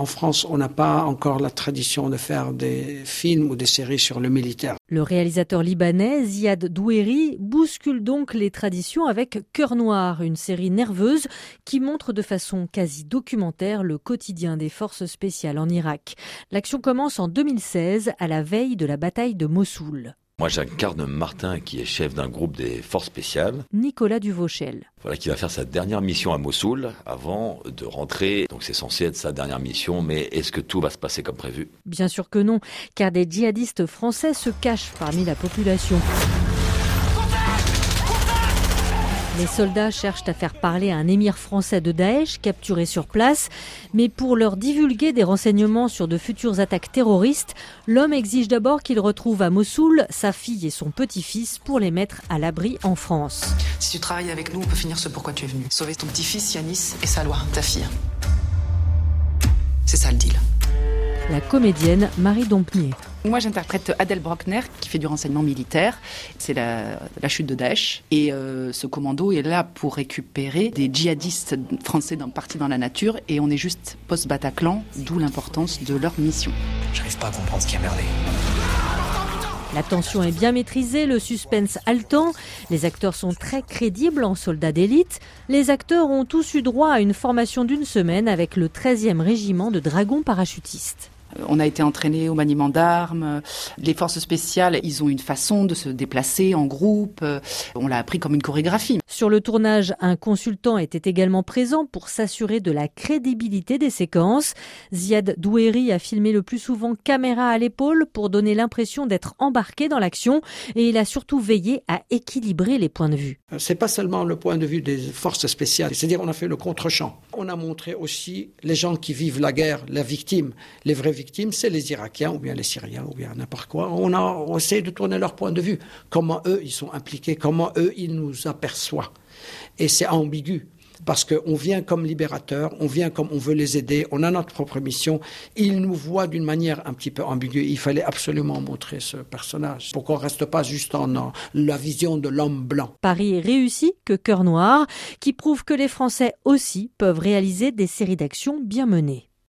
en France, on n'a pas encore la tradition de faire des films ou des séries sur le militaire. Le réalisateur libanais Ziad Doueri bouscule donc les traditions avec Cœur Noir, une série nerveuse qui montre de façon quasi documentaire le quotidien des forces spéciales en Irak. L'action commence en 2016 à la veille de la bataille de Mossoul. Moi, j'incarne Martin, qui est chef d'un groupe des forces spéciales. Nicolas Duvauchel. Voilà, qui va faire sa dernière mission à Mossoul avant de rentrer. Donc, c'est censé être sa dernière mission, mais est-ce que tout va se passer comme prévu? Bien sûr que non, car des djihadistes français se cachent parmi la population. Les soldats cherchent à faire parler un émir français de Daesh capturé sur place, mais pour leur divulguer des renseignements sur de futures attaques terroristes, l'homme exige d'abord qu'il retrouve à Mossoul sa fille et son petit-fils pour les mettre à l'abri en France. Si tu travailles avec nous, on peut finir ce pourquoi tu es venu. Sauver ton petit-fils Yanis et Salwa, ta fille. C'est ça le deal. La comédienne Marie Dompnier. Moi, j'interprète Adèle Brockner, qui fait du renseignement militaire. C'est la, chute de Daesh. Et euh, ce commando est là pour récupérer des djihadistes français dans, partis dans la nature. Et on est juste post-Bataclan, d'où l'importance de leur mission. J'arrive pas à comprendre ce qui a merdé. La tension est bien maîtrisée, le suspense haletant, les acteurs sont très crédibles en soldats d'élite. Les acteurs ont tous eu droit à une formation d'une semaine avec le 13e régiment de dragons parachutistes. On a été entraîné au maniement d'armes. Les forces spéciales, ils ont une façon de se déplacer en groupe. On l'a appris comme une chorégraphie. Sur le tournage, un consultant était également présent pour s'assurer de la crédibilité des séquences. Ziad Doueri a filmé le plus souvent caméra à l'épaule pour donner l'impression d'être embarqué dans l'action et il a surtout veillé à équilibrer les points de vue. C'est pas seulement le point de vue des forces spéciales, c'est-à-dire on a fait le contre-champ. On a montré aussi les gens qui vivent la guerre, les victimes, les vraies victimes, c'est les Irakiens ou bien les Syriens ou bien n'importe quoi. On a on essaie de tourner leur point de vue, comment eux ils sont impliqués, comment eux ils nous aperçoivent. Et c'est ambigu parce qu'on vient comme libérateur, on vient comme on veut les aider, on a notre propre mission. Ils nous voient d'une manière un petit peu ambiguë. Il fallait absolument montrer ce personnage pour qu'on reste pas juste en la vision de l'homme blanc. Paris réussi que Cœur Noir, qui prouve que les Français aussi peuvent réaliser des séries d'actions bien menées.